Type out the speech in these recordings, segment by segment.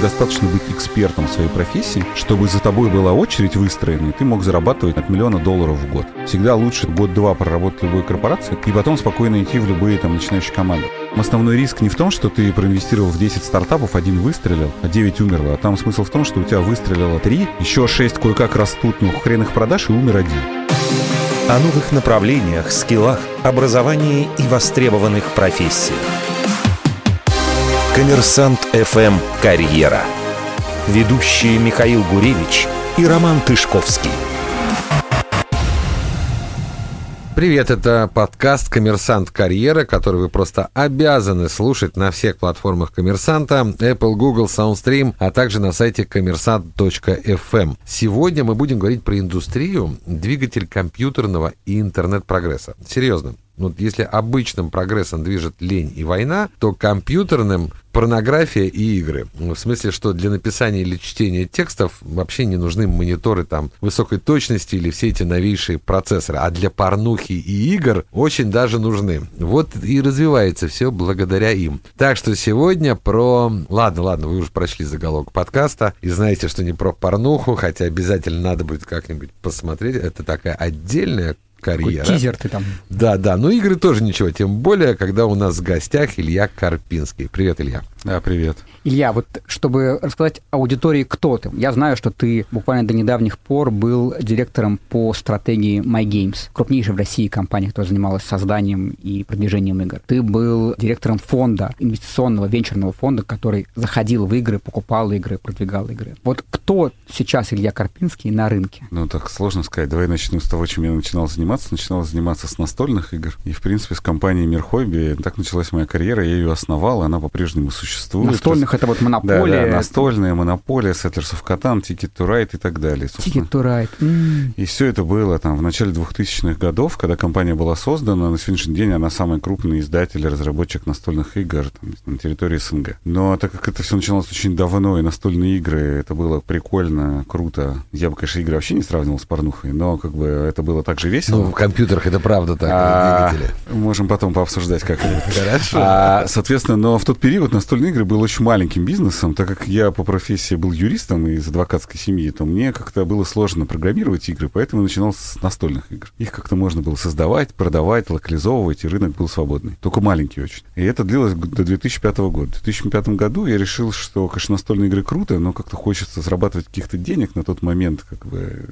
Достаточно быть экспертом в своей профессии, чтобы за тобой была очередь выстроена, и ты мог зарабатывать от миллиона долларов в год. Всегда лучше год-два проработать в любой корпорации, и потом спокойно идти в любые там начинающие команды. Основной риск не в том, что ты проинвестировал в 10 стартапов, один выстрелил, а 9 умерло. А там смысл в том, что у тебя выстрелило 3, еще 6 кое-как растут, ну хрен их продашь, и умер один. О новых направлениях, скиллах, образовании и востребованных профессиях. Коммерсант ФМ «Карьера». Ведущие Михаил Гуревич и Роман Тышковский. Привет, это подкаст «Коммерсант Карьера», который вы просто обязаны слушать на всех платформах «Коммерсанта», Apple, Google, SoundStream, а также на сайте коммерсант.fm. Сегодня мы будем говорить про индустрию, двигатель компьютерного и интернет-прогресса. Серьезно, вот если обычным прогрессом движет лень и война, то компьютерным порнография и игры. В смысле, что для написания или чтения текстов вообще не нужны мониторы там высокой точности или все эти новейшие процессоры. А для порнухи и игр очень даже нужны. Вот и развивается все благодаря им. Так что сегодня про... Ладно, ладно, вы уже прочли заголовок подкаста и знаете, что не про порнуху, хотя обязательно надо будет как-нибудь посмотреть. Это такая отдельная карьера. Какой тизер ты там. Да, да. Но игры тоже ничего. Тем более, когда у нас в гостях Илья Карпинский. Привет, Илья. Да, привет. Илья, вот чтобы рассказать аудитории, кто ты. Я знаю, что ты буквально до недавних пор был директором по стратегии MyGames, крупнейшей в России компании, которая занималась созданием и продвижением игр. Ты был директором фонда, инвестиционного венчурного фонда, который заходил в игры, покупал игры, продвигал игры. Вот кто сейчас Илья Карпинский на рынке? Ну, так сложно сказать. Давай начну с того, чем я начинал заниматься. Начинал заниматься с настольных игр. И, в принципе, с компанией Мир Хобби. Так началась моя карьера. Я ее основал, и она по-прежнему существует. Настольных это вот монополия. Да, да, настольная, монополия, Settlers of Catan, Ticket to Ride и так далее. Ticket to Ride. Mm. И все это было там в начале 2000-х годов, когда компания была создана. На сегодняшний день она самый крупный издатель и разработчик настольных игр там, на территории СНГ. Но так как это все началось очень давно, и настольные игры, это было прикольно, круто. Я бы, конечно, игры вообще не сравнивал с порнухой, но как бы это было так же весело. Ну, в компьютерах это правда так, а. Можем потом пообсуждать как-нибудь. Хорошо. А, соответственно, но в тот период настольные игры был очень маленьким бизнесом, так как я по профессии был юристом из адвокатской семьи, то мне как-то было сложно программировать игры, поэтому начинал с настольных игр. Их как-то можно было создавать, продавать, локализовывать, и рынок был свободный. Только маленький очень. И это длилось до 2005 года. В 2005 году я решил, что, конечно, настольные игры круто, но как-то хочется зарабатывать каких-то денег на тот момент. Как бы...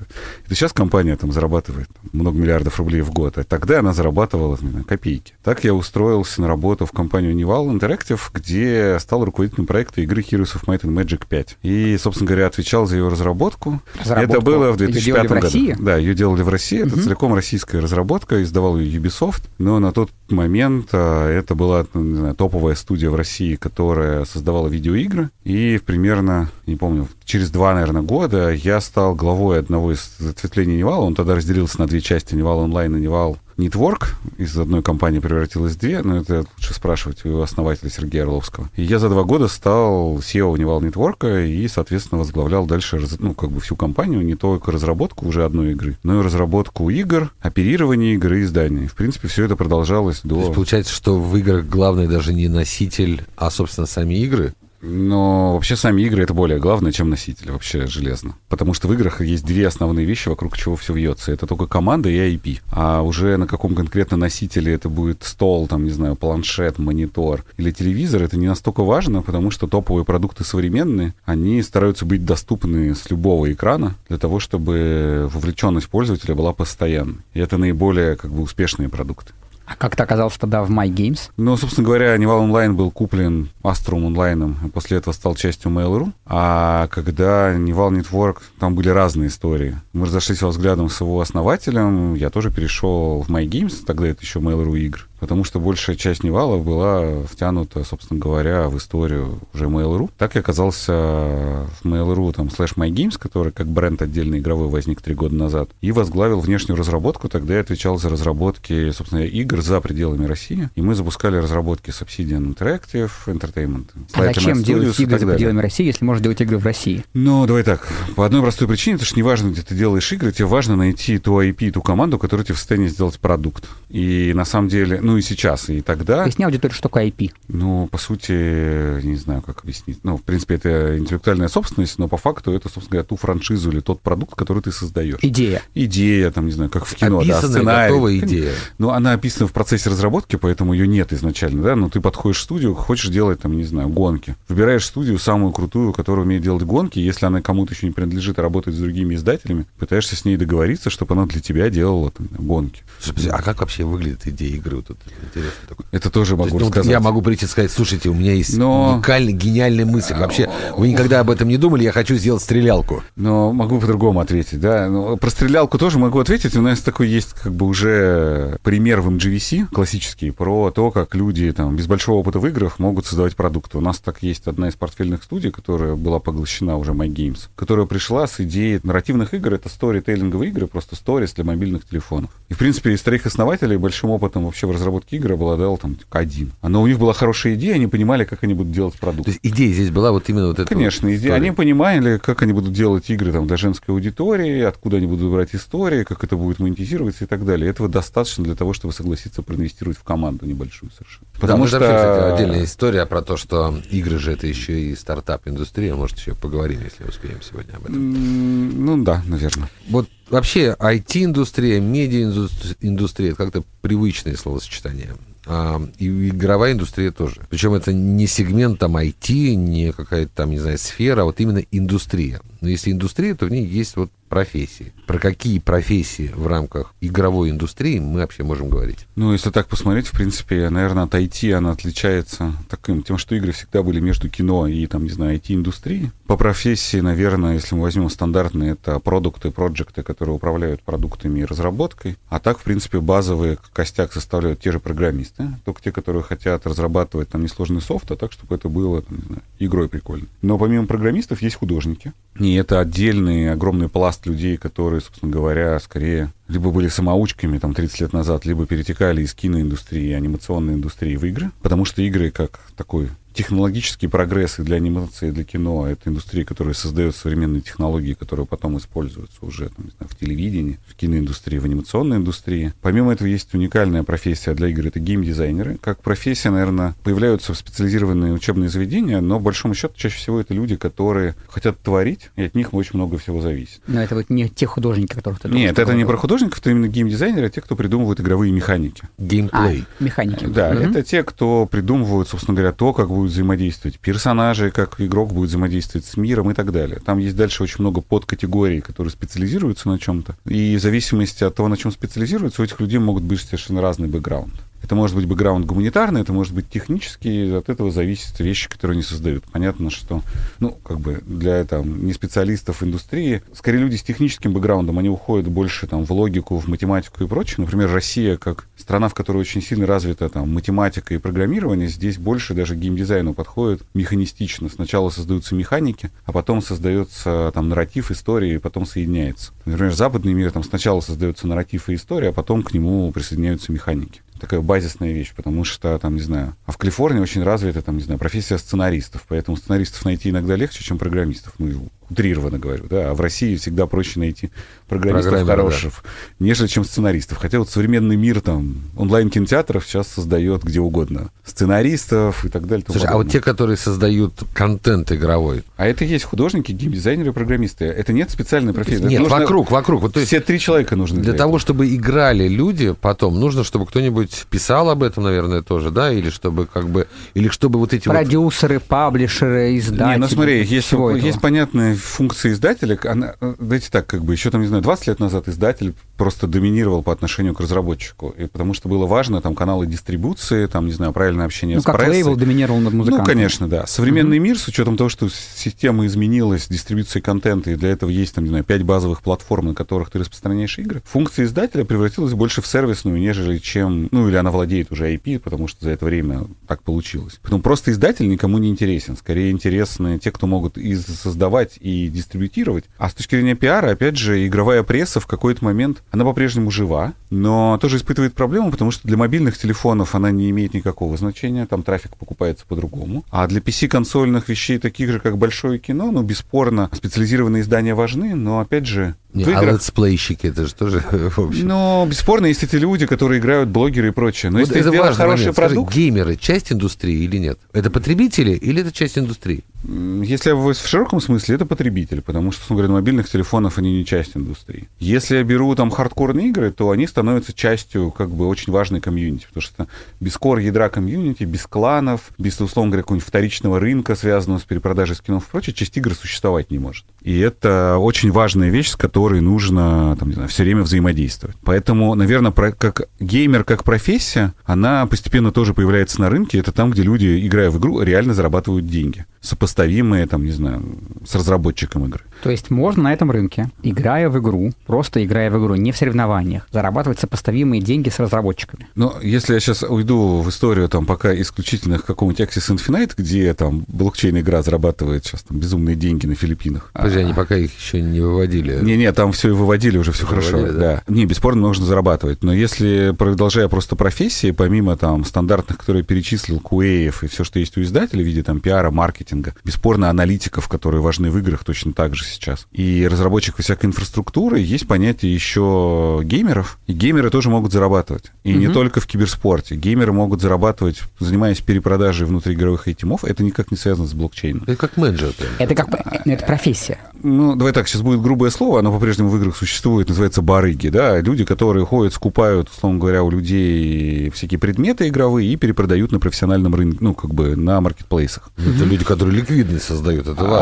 Это сейчас компания там зарабатывает много миллиардов рублей в год, а тогда она зарабатывала знаю, копейки. Так я устроился на работу в компанию Nival Interactive, где стал руководителем проекта игры Heroes of Might and Magic 5. И, собственно говоря, отвечал за ее разработку. разработку. Это было в 2005 году. В России? Да, ее делали в России. Это угу. целиком российская разработка. Издавал ее Ubisoft. Но на тот момент а, это была знаю, топовая студия в России, которая создавала видеоигры. И примерно, не помню, через два, наверное, года я стал главой одного из ответвлений Nival а. Он тогда разделился на две части, Nival Online и Nival Network из одной компании превратилась в две, но это лучше спрашивать у основателя Сергея Орловского. И я за два года стал CEO Nival Network и, соответственно, возглавлял дальше ну, как бы всю компанию, не только разработку уже одной игры, но и разработку игр, оперирование игры и издания. В принципе, все это продолжалось до... То есть получается, что в играх главный даже не носитель, а, собственно, сами игры? Но вообще сами игры это более главное, чем носитель, вообще железно. Потому что в играх есть две основные вещи, вокруг чего все вьется. Это только команда и IP. А уже на каком конкретно носителе это будет стол, там, не знаю, планшет, монитор или телевизор, это не настолько важно, потому что топовые продукты современные, они стараются быть доступны с любого экрана для того, чтобы вовлеченность пользователя была постоянной. И это наиболее как бы успешные продукты. А как ты оказался тогда в MyGames? Ну, собственно говоря, Nival Online был куплен Astrum Online ом, и после этого стал частью Mail.ru. А когда Nival Network, там были разные истории. Мы разошлись во взглядах с его основателем, я тоже перешел в MyGames, тогда это еще Mail.ru игр потому что большая часть Nival а была втянута, собственно говоря, в историю уже Mail.ru. Так я оказался в Mail.ru, там, слэш MyGames, который как бренд отдельный игровой возник три года назад, и возглавил внешнюю разработку. Тогда я отвечал за разработки, собственно, игр за пределами России, и мы запускали разработки с Obsidian Interactive, Entertainment. А зачем делать игры за пределами России, если можно делать игры в России? Ну, давай так. По одной простой причине, потому что неважно, где ты делаешь игры, тебе важно найти ту IP, ту команду, которая тебе в состоянии сделать продукт. И на самом деле, ну и сейчас, и тогда. Поясни аудиторию, что такое IP. Ну, по сути, не знаю, как объяснить. Ну, в принципе, это интеллектуальная собственность, но по факту это, собственно говоря, ту франшизу или тот продукт, который ты создаешь. Идея. Идея, там, не знаю, как в кино, Описанная, да, сценарий. готовая идея. Ну, она описана в процессе разработки, поэтому ее нет изначально, да, но ты подходишь в студию, хочешь делать, там, не знаю, гонки. Выбираешь студию самую крутую, которая умеет делать гонки, если она кому-то еще не принадлежит, а работает с другими издателями, пытаешься с ней договориться, чтобы она для тебя делала там, гонки. Слушайте, А как вообще выглядит идея игры? Вот это интересно такое. Это тоже То есть, могу ну, рассказать. я могу прийти и сказать, слушайте, у меня есть Но- уникальная, гениальная мысль. Вообще, вы никогда об этом не думали, я хочу сделать стрелялку. Но могу по-другому ответить, да. Ну, про стрелялку тоже могу ответить. У нас такой есть как бы уже пример в MGVC классический про то, как люди там без большого опыта в играх могут создавать продукты. У нас так есть одна из портфельных студий, которая была поглощена уже MyGames, которая пришла с идеей нарративных игр. Это сторителлинговые игры, просто сторис для мобильных телефонов. И, в принципе, из троих основателей большим опытом вообще в разработке игр обладал там один. Но у них была хорошая идея, они понимали, как они будут делать продукт. То есть идея здесь была вот именно вот эта Конечно, вот иде- история. они понимали, как они будут делать игры там, для женской аудитории, откуда они будут брать истории, как это будет монетизироваться и так далее. Этого достаточно для того, чтобы согласиться проинвестировать в команду небольшую совершенно. Потому что... что... вообще, кстати, отдельная история про то, что игры же это еще и стартап-индустрия. Может, еще поговорим, если успеем сегодня об этом. Ну да, наверное. Вот вообще IT-индустрия, медиа-индустрия, это как-то привычное словосочетание. А, и игровая индустрия тоже. Причем это не сегмент там IT, не какая-то там, не знаю, сфера, а вот именно индустрия. Но если индустрия, то в ней есть вот профессии. Про какие профессии в рамках игровой индустрии мы вообще можем говорить? Ну, если так посмотреть, в принципе, наверное, от IT она отличается таким, тем, что игры всегда были между кино и, там, не знаю, IT-индустрией. По профессии, наверное, если мы возьмем стандартные, это продукты, проекты, которые управляют продуктами и разработкой. А так, в принципе, базовые костяк составляют те же программисты, только те, которые хотят разрабатывать там несложный софт, а так, чтобы это было, там, не знаю, игрой прикольно. Но помимо программистов есть художники. И это отдельный огромный пласт людей, которые, собственно говоря, скорее либо были самоучками там 30 лет назад, либо перетекали из киноиндустрии анимационной индустрии в игры. Потому что игры как такой технологический прогресс и для анимации, и для кино, это индустрия, которая создает современные технологии, которые потом используются уже там, не знаю, в телевидении, в киноиндустрии, в анимационной индустрии. Помимо этого есть уникальная профессия для игр, это геймдизайнеры. Как профессия, наверное, появляются в специализированные учебные заведения, но, большому счету, чаще всего это люди, которые хотят творить, и от них очень много всего зависит. Но это вот не те художники, которых ты Нет, это не про художников, это именно геймдизайнеры, а те, кто придумывают игровые механики. А, Геймплей. механики. Да, Мгм. это те, кто придумывают, собственно говоря, то, как будут взаимодействовать персонажи, как игрок будет взаимодействовать с миром и так далее. Там есть дальше очень много подкатегорий, которые специализируются на чем-то. И в зависимости от того, на чем специализируются, у этих людей могут быть совершенно разный бэкграунд. Это может быть бэкграунд гуманитарный, это может быть технический, от этого зависят вещи, которые они создают. Понятно, что, ну, как бы для там, не специалистов индустрии, скорее люди с техническим бэкграундом, они уходят больше там в логику, в математику и прочее. Например, Россия, как страна, в которой очень сильно развита там математика и программирование, здесь больше даже геймдизайну подходит механистично. Сначала создаются механики, а потом создается там нарратив, история, и потом соединяется. Например, западный мир там сначала создается нарратив и история, а потом к нему присоединяются механики такая базисная вещь, потому что, там, не знаю, а в Калифорнии очень развита, там, не знаю, профессия сценаристов, поэтому сценаристов найти иногда легче, чем программистов, ну, утрированно говорю, да, а в России всегда проще найти программистов хороших, нежели чем сценаристов. Хотя вот современный мир, там, онлайн-кинотеатров сейчас создает где угодно сценаристов и так далее. Слушай, а вот те, которые создают контент игровой, А это есть художники, геймдизайнеры, программисты. Это нет специальной профессии. нет, нужно- вокруг, вокруг. Вот, то есть Все три человека нужны. для того, чтобы играли люди, потом нужно, чтобы кто-нибудь писал об этом, наверное, тоже, да, или чтобы как бы, или чтобы вот эти вот Продюсеры, паблишеры, издатели. Не, ну смотри, есть, этого. есть понятные функции издателя. Она, э, давайте так, как бы, еще там, не знаю, 20 лет назад издатель просто доминировал по отношению к разработчику. И потому что было важно, там, каналы дистрибуции, там, не знаю, правильное общение Ну, с как прессой. лейбл доминировал над Ну, музыкантом. конечно, да. Современный мир, с учетом того, что система изменилась, дистрибуция контента, и для этого есть, там, не знаю, пять базовых платформ, на которых ты распространяешь игры, функция издателя превратилась больше в сервисную, нежели чем... Ну, или она владеет уже IP, потому что за это время так получилось. Поэтому просто издатель никому не интересен. Скорее интересны те, кто могут и создавать, и дистрибутировать. А с точки зрения пиара, опять же, игровая пресса в какой-то момент, она по-прежнему жива, но тоже испытывает проблему, потому что для мобильных телефонов она не имеет никакого значения, там трафик покупается по-другому. А для PC-консольных вещей, таких же, как большое кино, ну, бесспорно, специализированные издания важны, но, опять же, Не, В а играх- летсплейщики, это же тоже, в общем... Но бесспорно есть эти люди, которые играют, блогеры и прочее. Но Вот если это сделать важный хороший момент. Скажи, продукт, геймеры часть индустрии или нет? Это потребители или это часть индустрии? если в в широком смысле, это потребитель, потому что, говоря, мобильных телефонов они не часть индустрии. Если я беру там хардкорные игры, то они становятся частью как бы очень важной комьюнити, потому что без кор ядра комьюнити, без кланов, без, условно говоря, какого-нибудь вторичного рынка, связанного с перепродажей скинов и прочее, часть игр существовать не может. И это очень важная вещь, с которой нужно там, не знаю, все время взаимодействовать. Поэтому, наверное, про- как геймер, как профессия, она постепенно тоже появляется на рынке. Это там, где люди, играя в игру, реально зарабатывают деньги, сопоставимые, там, не знаю, с разработчиком игры. То есть можно на этом рынке, играя в игру, просто играя в игру, не в соревнованиях, зарабатывать сопоставимые деньги с разработчиками. Но если я сейчас уйду в историю там пока исключительно к какому-нибудь Axis Infinite, где там блокчейн-игра зарабатывает сейчас там безумные деньги на Филиппинах. Подожди, они пока их еще не выводили. Не-не, там все и выводили уже, все хорошо. Выводили, Да. Не, бесспорно, нужно зарабатывать. Но если, продолжая просто профессии, помимо там стандартных, которые перечислил, QA и все, что есть у издателей в виде там пиара, маркетинга, бесспорно, аналитиков, которые важны в играх точно так же сейчас. И разработчиков всякой инфраструктуры, есть понятие еще геймеров. И геймеры тоже могут зарабатывать. И не Мгм. только в киберспорте. Геймеры могут зарабатывать, занимаясь перепродажей внутриигровых айтемов. Это никак не связано с блокчейном. Это как менеджер. Это как э, это профессия. Ну, давай так, сейчас будет грубое слово, оно по-прежнему в играх существует, называется барыги, да, люди, которые ходят, скупают, условно говоря, у людей всякие предметы игровые и перепродают на профессиональном рынке, ну, как бы на маркетплейсах. Это люди, которые ликвидность создают, это важно.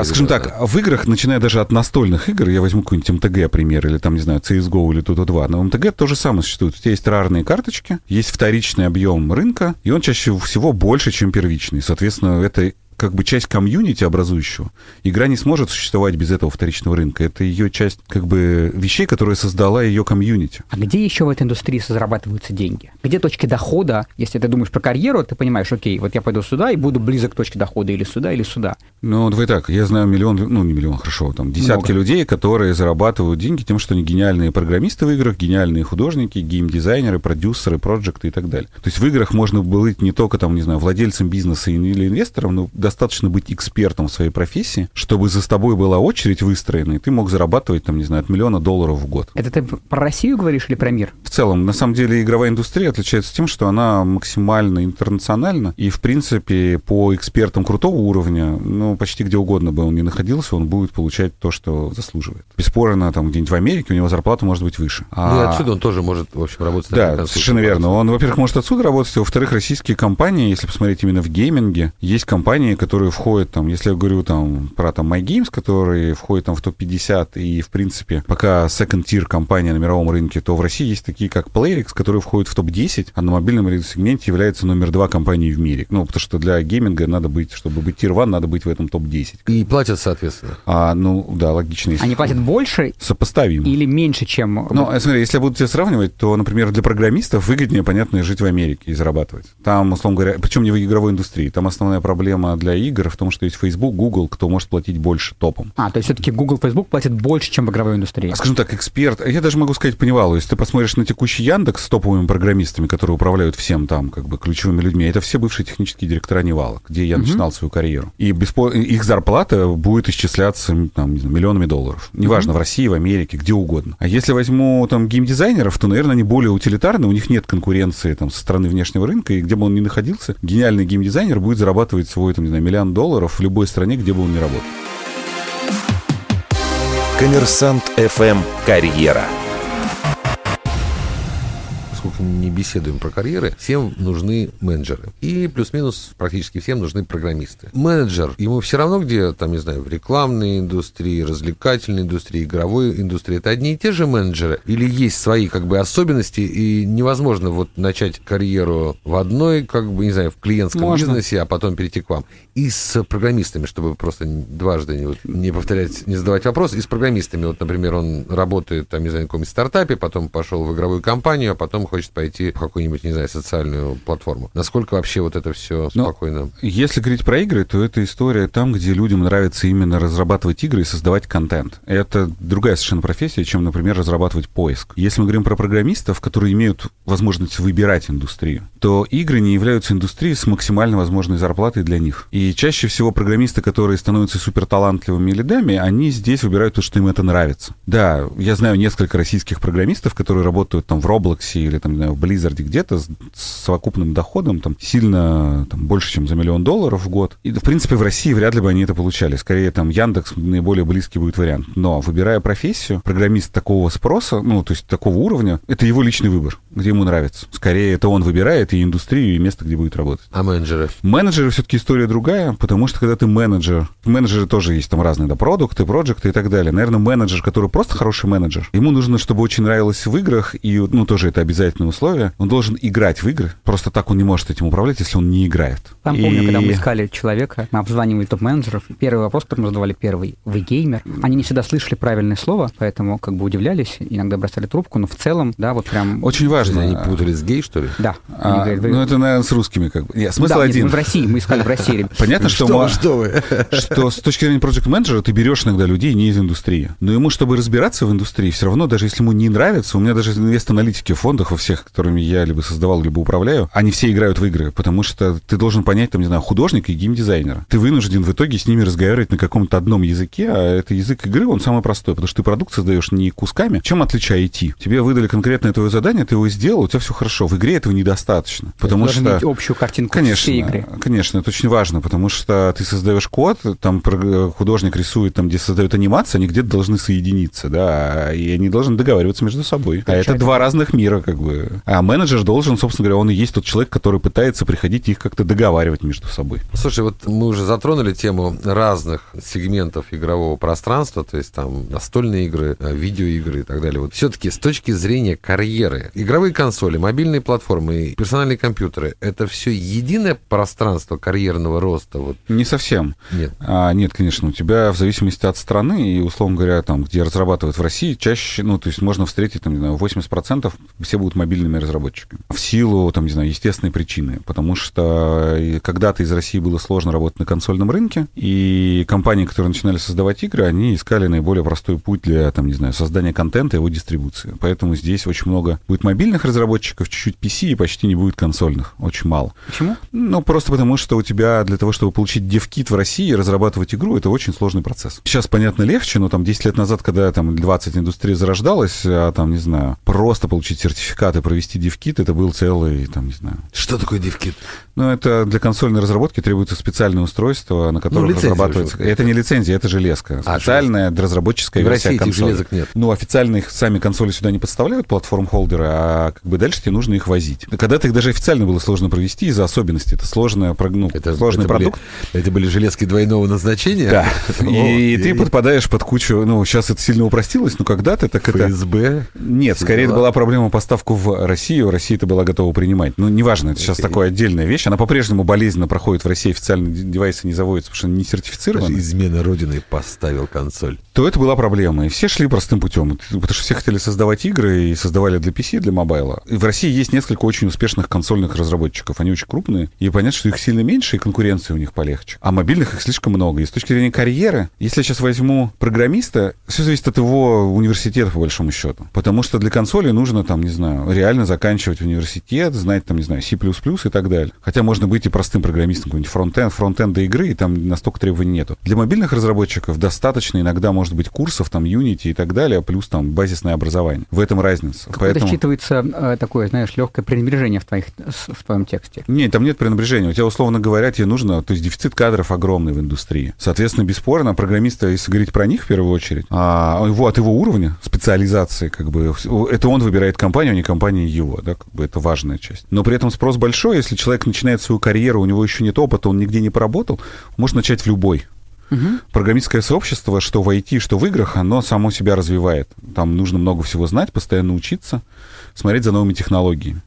А, скажем так, в играх, начиная даже от настольных игр, я возьму какой-нибудь МТГ пример, или там, не знаю, CSGO или Dota 2, но МТГ то же самое существует. У тебя есть рарные карточки, есть вторичный объем рынка, и он чаще всего больше, чем первичный. Соответственно, это как бы часть комьюнити образующего. Игра не сможет существовать без этого вторичного рынка. Это ее часть как бы вещей, которые создала ее комьюнити. А где еще в этой индустрии зарабатываются деньги? Где точки дохода? Если ты думаешь про карьеру, ты понимаешь, окей, вот я пойду сюда и буду близок к точке дохода или сюда, или сюда. Ну, давай так, я знаю миллион, ну, не миллион, хорошо, там десятки Много. людей, которые зарабатывают деньги тем, что они гениальные программисты в играх, гениальные художники, геймдизайнеры, продюсеры, проекты и так далее. То есть в играх можно быть не только, там, не знаю, владельцем бизнеса или инвестором, но достаточно быть экспертом в своей профессии, чтобы за тобой была очередь выстроена, и ты мог зарабатывать, там, не знаю, от миллиона долларов в год. Это ты про Россию говоришь или про мир? В целом, на самом деле, игровая индустрия отличается тем, что она максимально интернациональна, и, в принципе, по экспертам крутого уровня, ну, почти где угодно бы он ни находился, он будет получать то, что заслуживает. Бесспорно, там, где-нибудь в Америке у него зарплата может быть выше. Ну и А- отсюда он тоже может, в общем, работать. да, совершенно верно. Он, во-первых, может отсюда работать, а во-вторых, российские компании, если посмотреть именно в гейминге, есть компании, которые входят там, если я говорю там про там MyGames, которые входят там в топ-50 и, в принципе, пока second tier компания на мировом рынке, то в России есть такие, как Playrix, которые входят в топ-10, а на мобильном сегменте является номер два компании в мире. Ну, потому что для гейминга надо быть, чтобы быть tier 1, надо быть в этом топ-10. И платят, соответственно. А, ну, да, логично. если Они платят больше Сопоставимо. или меньше, чем... Ну, э, смотри, если я буду тебя сравнивать, то, например, для программистов выгоднее, понятно, жить в Америке и зарабатывать. Там, условно говоря, причем не в игровой индустрии. Там основная проблема для игр в том, что есть Facebook, Google, кто может платить больше топом. А, то есть все-таки Google, Facebook платят больше, чем в игровой индустрии. А, Скажем так, эксперт, я даже могу сказать по Невалу, если ты посмотришь на текущий Яндекс с топовыми программистами, которые управляют всем там, как бы, ключевыми людьми, это все бывшие технические директора Невала, где я начинал свою карьеру. И беспо- их зарплата будет исчисляться там, не знаю, миллионами долларов. Неважно, в России, в Америке, где угодно. А если возьму там геймдизайнеров, то, наверное, они более утилитарны, у них нет конкуренции там со стороны внешнего рынка, и где бы он ни находился, гениальный геймдизайнер будет зарабатывать свой, там, не знаю, миллион долларов в любой стране, где бы он ни работал. Коммерсант ФМ «Карьера». Не беседуем про карьеры, всем нужны менеджеры. И плюс-минус практически всем нужны программисты. Менеджер, ему все равно, где, там, не знаю, в рекламной индустрии, развлекательной индустрии, игровой индустрии, это одни и те же менеджеры? Или есть свои, как бы, особенности, и невозможно вот начать карьеру в одной, как бы, не знаю, в клиентском Можно. бизнесе, а потом перейти к вам? И с программистами, чтобы просто дважды не, вот не повторять, не задавать вопрос, и с программистами, вот, например, он работает, там, не знаю, в каком-нибудь стартапе, потом пошел в игровую компанию, а потом хочет хочет пойти в какую-нибудь, не знаю, социальную платформу. Насколько вообще вот это все Ну, спокойно? Если говорить про игры, то это история там, где людям нравится именно разрабатывать игры и создавать контент. Это другая совершенно профессия, чем, например, разрабатывать поиск. Если мы говорим про программистов, которые имеют возможность выбирать индустрию, то игры не являются индустрией с максимально возможной зарплатой для них. И чаще всего программисты, которые становятся суперталантливыми лидами, они здесь выбирают то, что им это нравится. Да, я знаю несколько российских программистов, которые работают там в Roblox или там, знаю, в Blizzard где-то с совокупным доходом там сильно там, больше, чем за миллион долларов в год. И, в принципе, в России вряд ли бы они это получали. Скорее, там, Яндекс наиболее близкий будет вариант. Но, выбирая профессию, программист такого спроса, ну, то есть такого уровня, это его личный выбор, где ему нравится. Скорее, это он выбирает и индустрию, и место, где будет работать. А менеджеры? Менеджеры все-таки история другая, потому что когда ты менеджер, менеджеры тоже есть там разные, да, продукты, проекты и так далее. Наверное, менеджер, который просто хороший менеджер, ему нужно, чтобы очень нравилось в играх, и, ну, тоже это обязательное условие, он должен играть в игры. Просто так он не может этим управлять, если он не играет. Там И- помню, когда мы искали человека, мы обзванивали топ-менеджеров, первый вопрос, который мы задавали первый, вы геймер? Они не всегда слышали правильное слово, поэтому как бы удивлялись, иногда бросали трубку, но в целом, да, вот прям... Очень важно. Они путали с гей, что ли? Да. А, говорят, вы- ну, это, наверное, с русскими как бы. Нет, смысл Да, нет, один. мы в России, мы искали в России. Понятно, что, Что что вы? что с точки зрения проект менеджера ты берешь иногда людей не из индустрии. Но ему, чтобы разбираться в индустрии, все равно, даже если ему не нравится, у меня даже инвест-аналитики в фондах, во всех, которыми я либо создавал, либо управляю, они все играют в игры, потому что ты должен понять, там, не знаю, художника и геймдизайнера. Ты вынужден в итоге с ними разговаривать на каком-то одном языке, а это язык игры, он самый простой, потому что ты продукт создаешь не кусками. Чем отличие IT? Тебе выдали конкретное твое задание, ты его сделал, у тебя все хорошо. В игре этого недостаточно. Потому Должен что... иметь общую картинку Конечно, всей игры. конечно, это очень важно, потому что ты создаешь код, там художник рисует, там, где создает анимацию, они где-то должны соединиться, да, и они должны договариваться между собой. А это Получается. два разных мира, как бы. А менеджер должен, собственно говоря, он и есть тот человек, который пытается приходить и их как-то договаривать между собой. Слушай, вот мы уже затронули тему разных сегментов игрового пространства, то есть там настольные игры, э, видеоигры и так далее. Вот все-таки с точки зрения карьеры, игровые консоли, мобильные платформы, персональные компьютеры, это все единое пространство карьерного роста? Вот Не совсем. нет. А, нет, конечно, у тебя в зависимости от страны и, условно говоря, там, где разрабатывают в России, чаще, ну, то есть можно встретить, там, не знаю, 80% все будут мобильными разработчиками. В силу, там, не знаю, естественной причины. Потому что и когда-то из России было сложно работать на консольном рынке, и компании, которые начинали создавать игры, они искали наиболее простой путь для, там, не знаю, создания контента и его дистрибуции. Поэтому здесь очень много будет мобильных разработчиков, чуть-чуть PC и почти не будет консольных. Очень мало. Почему? Ну, просто потому, что у тебя для того, чтобы получить девкит в России и разрабатывать игру, это очень сложный процесс. Сейчас, понятно, легче, но там 10 лет назад, когда там 20 индустрия зарождалась, а там, не знаю, просто получить сертификат и провести девкит, это был целый, там, не знаю. Что такое DevKit? Ну, это для консольной разработки требуется специальное устройство, на котором Ну, разрабатывается... же. Это не лицензия, это железка. А, Специальная разработческая В версия России консоли. железок нет. Ну, официально их сами консоли сюда не подставляют, платформ-холдеры, а как бы дальше тебе нужно их возить. Когда-то их даже официально было сложно провести из-за особенностей. Это сложная, ну, Это, сложный это были- продукт. это были железки двойного назначения? Да. И, ты подпадаешь под кучу... Ну, сейчас это сильно упростилось, но когда-то так это... ФСБ? Нет, скорее это была проблема поставку в Россию. Россия это была готова принимать. Ну, неважно, это сейчас такая отдельная вещь. Она по-прежнему болезненно проходит в России. Официально девайсы не заводятся, потому что не сертифицированы. Даже измена Родины поставил консоль. то это была проблема. И все шли простым путем. Потому что все хотели создавать игры и создавали для PC, для мобайла. И в России есть несколько очень успешных консольных разработчиков. Они очень крупные. И понятно, что их сильно меньше, и конкуренция у них полегче. А мобильных их слишком много. И с точки зрения карьеры, если я сейчас возьму программиста, все зависит от его университета, по большому счету. Потому что для консоли нужно, там, не знаю, реально заканчивать университет, знать, там, не знаю, C++ и так далее. Хотя можно быть и простым программистом, какой-нибудь фронтенд, фронтенда игры, и там настолько требований нету. Для мобильных разработчиков достаточно иногда, может быть, курсов, там, Unity и так далее, плюс там базисное образование. В этом разница. Это Поэтому... считывается э, такое, знаешь, легкое пренебрежение в, твоих, в твоем тексте. Нет, там нет пренебрежения. У тебя, условно говоря, тебе нужно... То есть дефицит кадров огромный в индустрии. Соответственно, бесспорно, программиста, если говорить про них в первую очередь, а, его, от его уровня специализации, как бы, это он выбирает компанию, а не компания его, да, как бы это важная часть. Но при этом спрос большой, если человек начинает свою карьеру, у него еще нет опыта, он нигде не поработал, может начать в любой. Мгм. Программистское сообщество, что в IT, что в играх, оно само себя развивает. Там нужно много всего знать, постоянно учиться, смотреть за новыми технологиями.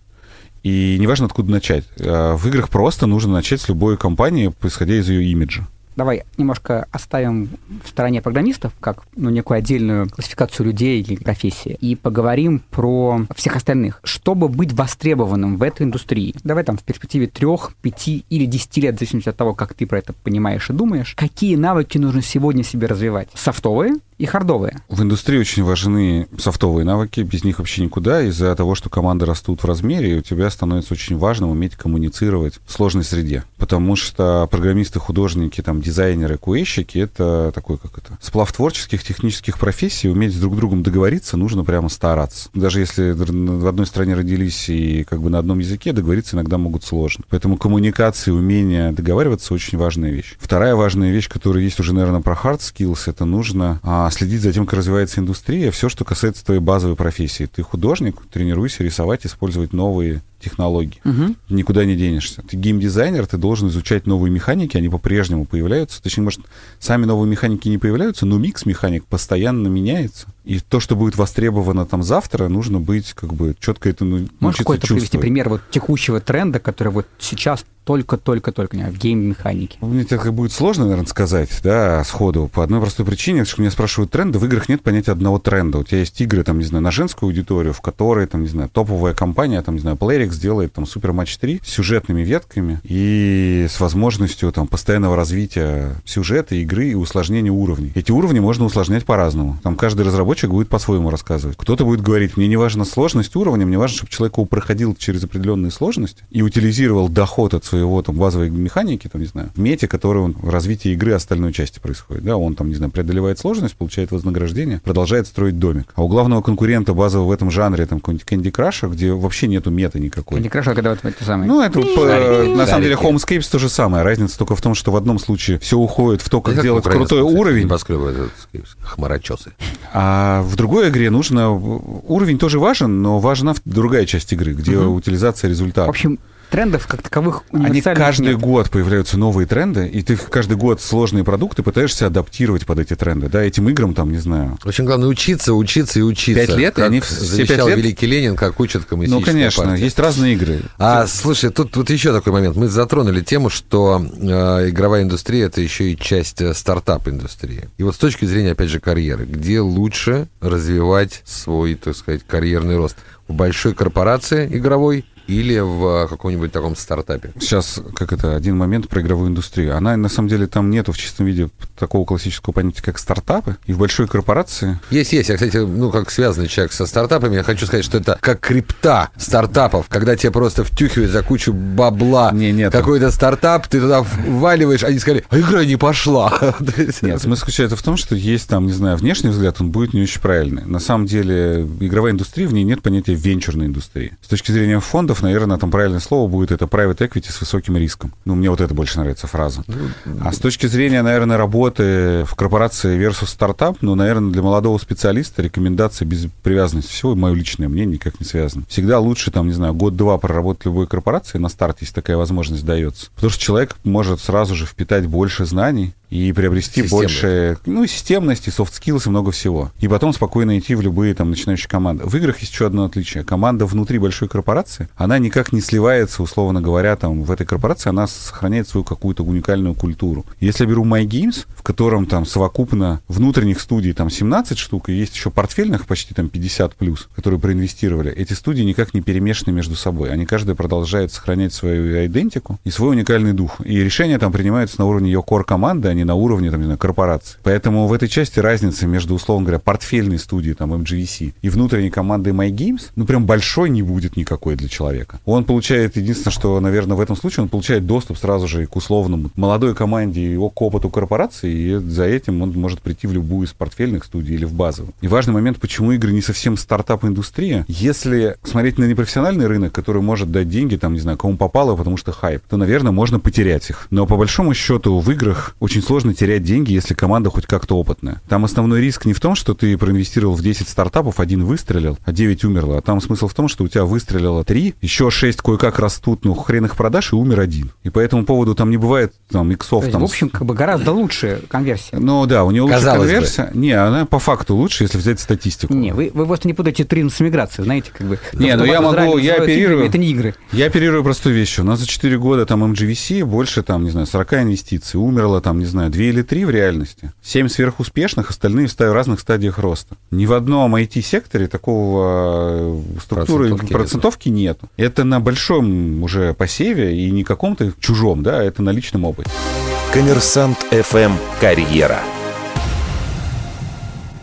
И неважно, откуда начать. Э, В играх просто нужно начать с любой компании, исходя из ее имиджа. Давай немножко оставим в стороне программистов, как ну, некую отдельную классификацию людей или профессии, и поговорим про всех остальных. Чтобы быть востребованным в этой индустрии, давай там в перспективе трех, пяти или десяти лет, в зависимости от того, как ты про это понимаешь и думаешь, какие навыки нужно сегодня себе развивать? Софтовые и хардовые. В индустрии очень важны софтовые навыки, без них вообще никуда. Из-за того, что команды растут в размере, у тебя становится очень важным уметь коммуницировать в сложной среде. Потому что программисты, художники, там, дизайнеры, куэщики — это такой, как это, сплав творческих, технических профессий. Уметь с друг другом договориться нужно прямо стараться. Даже если в одной стране родились и как бы на одном языке, договориться иногда могут сложно. Поэтому коммуникация, умение договариваться — очень важная вещь. Вторая важная вещь, которая есть уже, наверное, про hard skills, это нужно а, следить за тем, как развивается индустрия, все, что касается твоей базовой профессии. Ты художник, тренируйся рисовать, использовать новые технологий. Угу. Никуда не денешься. Ты геймдизайнер, ты должен изучать новые механики, они по-прежнему появляются. Точнее, может, сами новые механики не появляются, но микс механик постоянно меняется. И то, что будет востребовано там завтра, нужно быть как бы четко это ну, Можешь какой-то привести пример вот текущего тренда, который вот сейчас только-только-только в гейм-механике? Мне это будет сложно, наверное, сказать, да, сходу. По одной простой причине, что меня спрашивают тренды, в играх нет понятия одного тренда. У тебя есть игры, там, не знаю, на женскую аудиторию, в которой, там, не знаю, топовая компания, там, не знаю, Playrix делает там Супер Матч 3 с сюжетными ветками и с возможностью там постоянного развития сюжета, игры и усложнения уровней. Эти уровни можно усложнять по-разному. Там каждый разработчик будет по-своему рассказывать. Кто-то будет говорить, мне не важна сложность уровня, мне важно, чтобы человек проходил через определенные сложности и утилизировал доход от своего там базовой механики, там, не знаю, в мете, который он в развитии игры остальной части происходит. Да, он там, не знаю, преодолевает сложность, получает вознаграждение, продолжает строить домик. А у главного конкурента базового в этом жанре, там, какой-нибудь Candy Crush, где вообще нету мета никакой. Candy Crush, когда вот эти самые... Ну, это, по, на самом деле, Homescapes то же самое. Разница только в том, что в одном случае все уходит в то, как, как делать крутой уровень. Небоскребы, хмарочесы. А в другой игре нужно... Уровень тоже важен, но важна другая часть игры, где угу. утилизация результата. В общем, трендов как таковых Они каждый нет. год появляются новые тренды, и ты каждый год сложные продукты пытаешься адаптировать под эти тренды. Да, этим играм там, не знаю. Очень главное учиться, учиться и учиться. Пять лет, как они все пять лет... великий Ленин, как учат коммунистическая Ну, конечно, партия. есть разные игры. А, слушай, тут, тут еще такой момент. Мы затронули тему, что э, игровая индустрия — это еще и часть э, стартап-индустрии. И вот с точки зрения, опять же, карьеры, где лучше развивать свой, так сказать, карьерный рост? В большой корпорации игровой или в каком-нибудь таком стартапе? Сейчас, как это, один момент про игровую индустрию. Она, на самом деле, там нету в чистом виде такого классического понятия, как стартапы. И в большой корпорации... Есть, есть. Я, кстати, ну, как связанный человек со стартапами, я хочу сказать, что это как крипта стартапов, когда тебе просто втюхивают за кучу бабла не, нет. какой-то стартап, ты туда вваливаешь, они сказали, а игра не пошла. Нет, смысл заключается в том, что есть там, не знаю, внешний взгляд, он будет не очень правильный. На самом деле, игровая индустрия, в ней нет понятия венчурной индустрии. С точки зрения фондов, наверное, там правильное слово будет это private equity с высоким риском. Ну, мне вот это больше нравится фраза. А с точки зрения, наверное, работы в корпорации versus стартап, ну, наверное, для молодого специалиста рекомендация без привязанности всего, мое личное мнение, никак не связано. Всегда лучше, там, не знаю, год-два проработать любой корпорации, на старт, если такая возможность дается. Потому что человек может сразу же впитать больше знаний, и приобрести больше, ну, системности, soft skills и много всего. И потом спокойно идти в любые там начинающие команды. В играх есть еще одно отличие. Команда внутри большой корпорации, она никак не сливается, условно говоря, там в этой корпорации, она сохраняет свою какую-то уникальную культуру. Если я беру My Games, в котором там совокупно внутренних студий там 17 штук, и есть еще портфельных почти там 50 плюс, которые проинвестировали, эти студии никак не перемешаны между собой. Они каждая продолжает сохранять свою идентику и свой уникальный дух. И решения там принимаются на уровне ее core команды, они не на уровне, там, не знаю, корпорации. Поэтому в этой части разница между, условно говоря, портфельной студией, там, MGVC и внутренней командой MyGames, ну, прям большой не будет никакой для человека. Он получает, единственное, что, наверное, в этом случае, он получает доступ сразу же к условному молодой команде его к опыту корпорации, и за этим он может прийти в любую из портфельных студий или в базовую. И важный момент, почему игры не совсем стартап-индустрия. Если смотреть на непрофессиональный рынок, который может дать деньги, там, не знаю, кому попало, потому что хайп, то, наверное, можно потерять их. Но по большому счету в играх очень сложно терять деньги, если команда хоть как-то опытная. Там основной риск не в том, что ты проинвестировал в 10 стартапов, один выстрелил, а 9 умерло. А там смысл в том, что у тебя выстрелило 3, еще 6 кое-как растут, ну, хрен их продашь, и умер один. И по этому поводу там не бывает там иксов. есть, там... В общем, как бы гораздо лучше конверсия. Ну да, у него лучше конверсия. Бы. Не, она по факту лучше, если взять статистику. Не, вы, вы просто не путаете трин с миграцией, знаете, как бы. Не, ну я могу, я оперирую. Это не игры. Я оперирую простую вещь. У нас за 4 года там MGVC больше, там, не знаю, 40 инвестиций. Умерло там, не знаю, знаю, две или три в реальности. Семь сверхуспешных, остальные в разных стадиях роста. Ни в одном IT-секторе такого э, структуры Процентовки процентовки нет. Это на большом уже посеве и не каком-то чужом, да, это на личном опыте. Коммерсант ФМ «Карьера».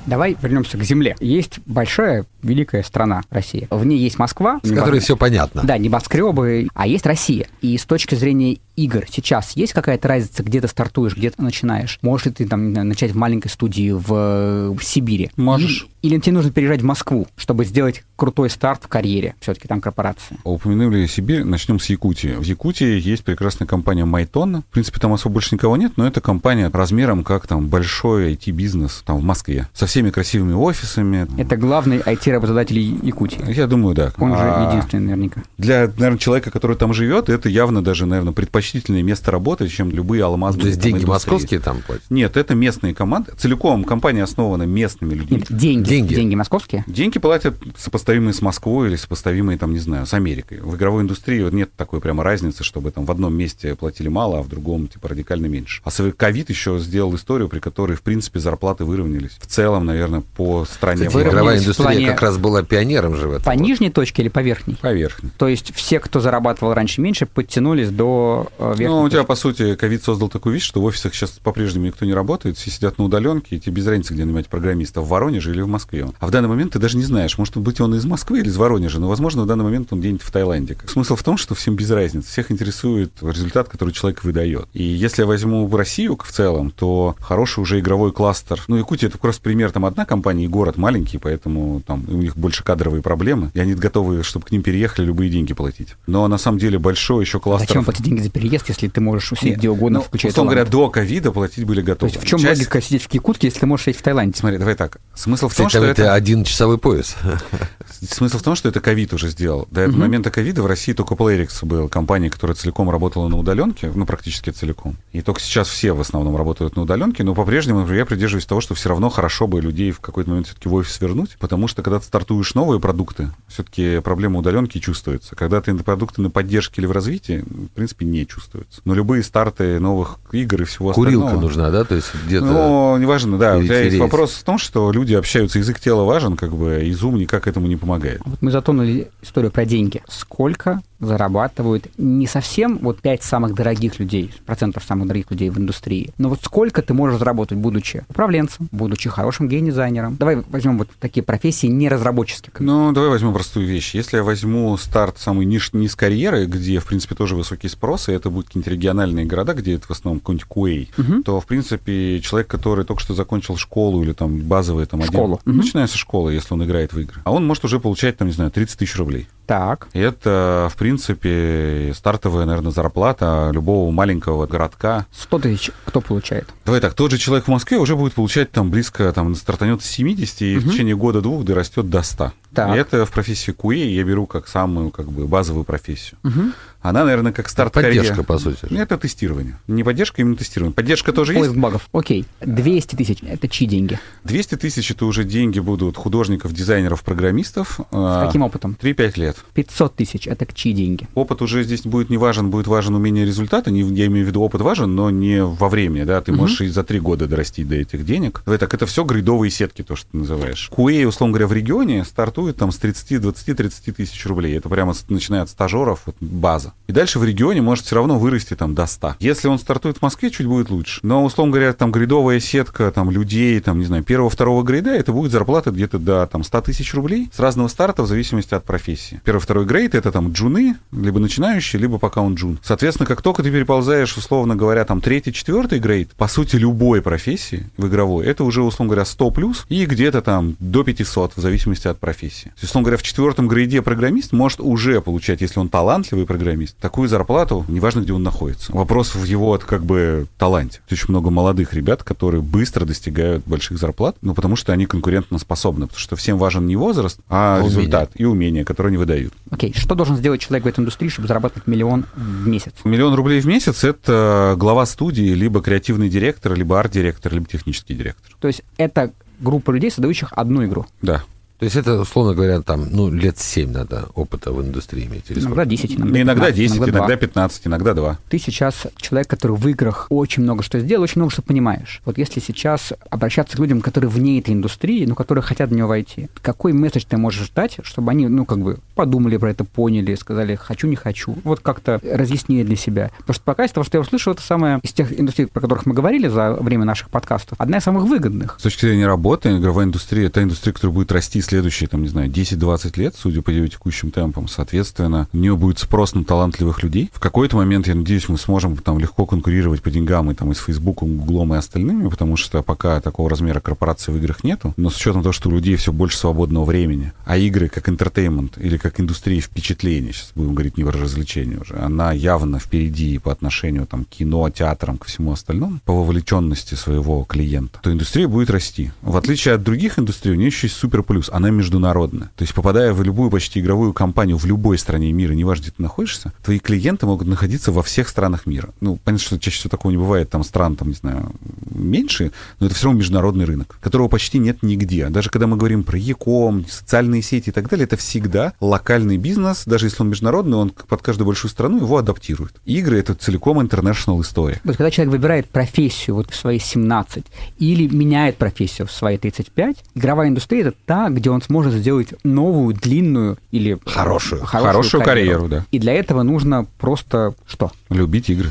Давай вернемся к земле. Есть большая, великая страна Россия. В ней есть Москва. С которой небо- все понятно. Да, небоскребы, а есть Россия. И с точки зрения игр сейчас есть какая-то разница, где ты стартуешь, где ты начинаешь? Можешь ли ты там начать в маленькой студии в, в Сибири? Можешь. Или, или тебе нужно переезжать в Москву, чтобы сделать крутой старт в карьере? Все-таки там корпорация. Упомянули Сибирь, начнем с Якутии. В Якутии есть прекрасная компания Майтон. В принципе, там особо больше никого нет, но это компания размером как там большой IT-бизнес там в Москве. Со всеми красивыми офисами. Это главный IT-работодатель Якутии. Я думаю, да. Он же А единственный наверняка. Для, наверное, человека, который там живет, это явно даже, наверное, предпочтительное место работы, чем любые алмазные То есть деньги индустрии. московские там платят? Нет, это местные команды. Целиком компания основана местными людьми. Нет, деньги. Деньги. Деньги московские? Деньги платят сопоставимые с Москвой или сопоставимые, там, не знаю, с Америкой. В игровой индустрии вот нет такой прямо разницы, чтобы там в одном месте платили мало, а в другом, типа, радикально меньше. А ковид еще сделал историю, при которой, в принципе, зарплаты выровнялись. В целом, наверное, по стране. Кстати, игровая индустрия плане- как раз была пионером же в этом. По нижней точке или по верхней? По верхней. То есть все, кто зарабатывал раньше меньше, подтянулись до э, верхней Ну, у тебя, точки. по сути, ковид создал такую вещь, что в офисах сейчас по-прежнему никто не работает, все сидят на удаленке, и тебе без разницы, где нанимать программиста, в Воронеже или в Москве. А в данный момент ты даже не знаешь, может быть, он из Москвы или из Воронежа, но, возможно, в данный момент он где-нибудь в Таиланде. Смысл в том, что всем без разницы. Всех интересует результат, который человек выдает. И если я возьму Россию в целом, то хороший уже игровой кластер. Ну, Якутия это как раз пример, там одна компания и город маленький, поэтому там у них больше кадровые проблемы, и они готовы, чтобы к ним переехали, любые деньги платить. Но на самом деле большой еще кластер. Зачем платить деньги за переезд, если ты можешь сидеть Нет, где угодно, ну, включая условно говоря, до ковида платить были То готовы. есть в чем Часть- логика сидеть в Якутске, если ты можешь сидеть в Таиланде? Смотри, давай так. Смысл в том, Кстати, что это это... один часовой пояс. Смысл в том, что это ковид уже сделал. До этого Мгм. момента ковида в России только Playrix был компания, которая целиком работала на удаленке, ну, практически целиком. И только сейчас все в основном работают на удаленке, но по-прежнему я придерживаюсь того, что все равно хорошо бы людей в какой-то момент все-таки в офис вернуть, потому что когда ты стартуешь новые продукты, все-таки проблема удаленки чувствуется. Когда ты продукты на поддержке или в развитии, в принципе, не чувствуется. Но любые старты новых игр и всего Курилка остального... нужна, да? То есть где-то... Ну, неважно, да. У тебя есть вопрос в том, что люди общаются, язык тела важен, как бы, и Zoom никак этому не помогает. Вот мы затронули историю про деньги. Сколько зарабатывают не совсем вот пять самых дорогих людей, процентов самых дорогих людей в индустрии, но вот сколько ты можешь заработать, будучи управленцем, будучи хорошим геймдизайнером. Давай возьмем вот такие профессии не разработческие. Ну, давай возьмем простую вещь. Если я возьму старт самый низ карьеры, где, в принципе, тоже высокий спрос, и это будут какие-нибудь региональные города, где это в основном какой-нибудь Куэй, Мгм. то, в принципе, человек, который только что закончил школу или там базовые там один- Школу. Мгм. начиная со школы, если он играет в игры, а он может уже получать, там, не знаю, 30 тысяч рублей. Так. И это, в принципе, стартовая, наверное, зарплата любого маленького городка. 100 тысяч кто получает? Давай так, тот же человек в Москве уже будет получать там близко, там, стартанет с 70 и в течение года-двух дорастет до 100. Так. И это в профессии QA я беру как самую, как бы, базовую профессию. Мгм. Она, наверное, как старт Поддержка, карьеры. по сути. Это тестирование. Не поддержка, именно тестирование. Поддержка тоже Поиск есть. багов. Окей. 200 тысяч. Это чьи деньги? 200 тысяч это уже деньги будут художников, дизайнеров, программистов. С каким опытом? 3-5 лет. 500 тысяч. Это к чьи деньги? Опыт уже здесь будет не важен, будет важен умение результата. Не, я имею в виду, опыт важен, но не во времени, да. Ты Мгм. можешь и за три года дорастить до этих денег. Давай так, это все грейдовые сетки, то, что ты называешь. QA, условно говоря, в регионе стартует там с 30, 20, 30 тысяч рублей. Это прямо начиная от стажеров, вот, база. И дальше в регионе может все равно вырасти там до 100. Если он стартует в Москве, чуть будет лучше. Но, условно говоря, там грейдовая сетка там людей, там, не знаю, первого-второго грейда, это будет зарплата где-то до там 100 тысяч рублей с разного старта в зависимости от профессии. Первый-второй грейд это там джуны, либо начинающие, либо пока он джун. Соответственно, как только ты переползаешь, условно говоря, там третий, четвертый грейд, по сути, любой профессии в игровой, это уже, условно говоря, 100 плюс и где-то там до 500 в зависимости от профессии. То есть, условно говоря, в четвертом грейде программист может уже получать, если он талантливый программист, такую зарплату, неважно, где он находится. Вопрос в его как бы таланте. Очень много молодых ребят, которые быстро достигают больших зарплат, ну, потому что они конкурентно способны, потому что всем важен не возраст, а Умение. результат и умения, которые они выдают. Окей. Что должен сделать человек в этой индустрии, чтобы зарабатывать миллион в месяц? Миллион рублей в месяц — это глава студии, либо креативный директор, либо арт-директор, либо технический директор. То есть это группа людей, создающих одну игру. Да. То есть это, условно говоря, там, ну, лет 7 надо опыта в индустрии иметь. Или Иногда сколько? 10, Иногда, иногда 10, 15, иногда, два. 15, иногда 2. Ты сейчас человек, который в играх очень много что сделал, очень много что понимаешь. Вот если сейчас обращаться к людям, которые вне этой индустрии, но которые хотят в нее войти, какой месседж ты можешь дать, чтобы они, ну, как бы подумали про это, поняли, сказали «хочу, не хочу». Вот как-то разъяснили для себя. Потому что пока из того, что я услышал, это самое из тех индустрий, про которых мы говорили за время наших подкастов, одна из самых выгодных. С точки зрения работы, игровая индустрия — это индустрия, которая будет расти следующие, там, не знаю, 10-20 лет, судя по ее текущим темпам. Соответственно, у нее будет спрос на талантливых людей. В какой-то момент, я надеюсь, мы сможем там легко конкурировать по деньгам и там и с Фейсбуком, Гуглом и остальными, потому что пока такого размера корпорации в играх нету. Но с учетом того, что у людей все больше свободного времени, а игры как entertainment или как индустрия впечатлений, сейчас будем говорить не про развлечения уже, она явно впереди по отношению там, к кино, театрам, ко всему остальному, по вовлеченности своего клиента, то индустрия будет расти. В отличие от других индустрий, у нее еще есть супер плюс. Она международная. То есть, попадая в любую почти игровую компанию в любой стране мира, неважно, где ты находишься, твои клиенты могут находиться во всех странах мира. Ну, понятно, что чаще всего такого не бывает, там стран, там, не знаю, меньше, но это все равно международный рынок, которого почти нет нигде. Даже когда мы говорим про Яком, социальные сети и так далее, это всегда локальный бизнес, даже если он международный, он под каждую большую страну его адаптирует. Игры — это целиком international история. Вот когда человек выбирает профессию вот в свои 17 или меняет профессию в свои 35, игровая индустрия это та, где он сможет сделать новую, длинную или Хорошую. Хорошую карьеру, да. И для этого нужно просто что? Любить игры.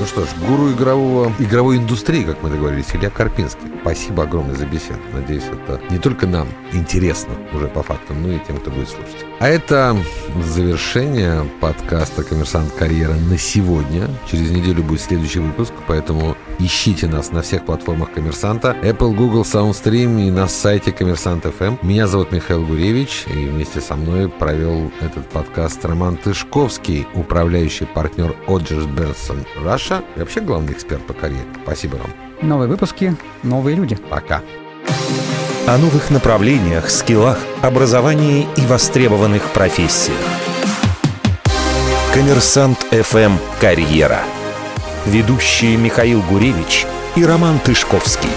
Ну что ж, гуру игрового, игровой индустрии, как мы договорились, Илья Карпинский. Спасибо огромное за беседу. Надеюсь, это не только нам интересно уже по фактам, но и тем, кто будет слушать. А это завершение подкаста «Коммерсант Карьера» на сегодня. Через неделю будет следующий выпуск, поэтому ищите нас на всех платформах «Коммерсанта», Apple, Google, SoundStream и на сайте «Коммерсант FM». Меня зовут Михаил Гуревич, и вместе со мной провел этот подкаст Роман Тышковский, управляющий партнер Оджерс Берсон Раша и вообще главный эксперт по карьере. Спасибо, Ром. Новые выпуски, новые люди. Пока. О новых направлениях, скиллах, образовании и востребованных профессиях. Коммерсант ФМ «Карьера». Ведущие Михаил Гуревич и Роман Тышковский.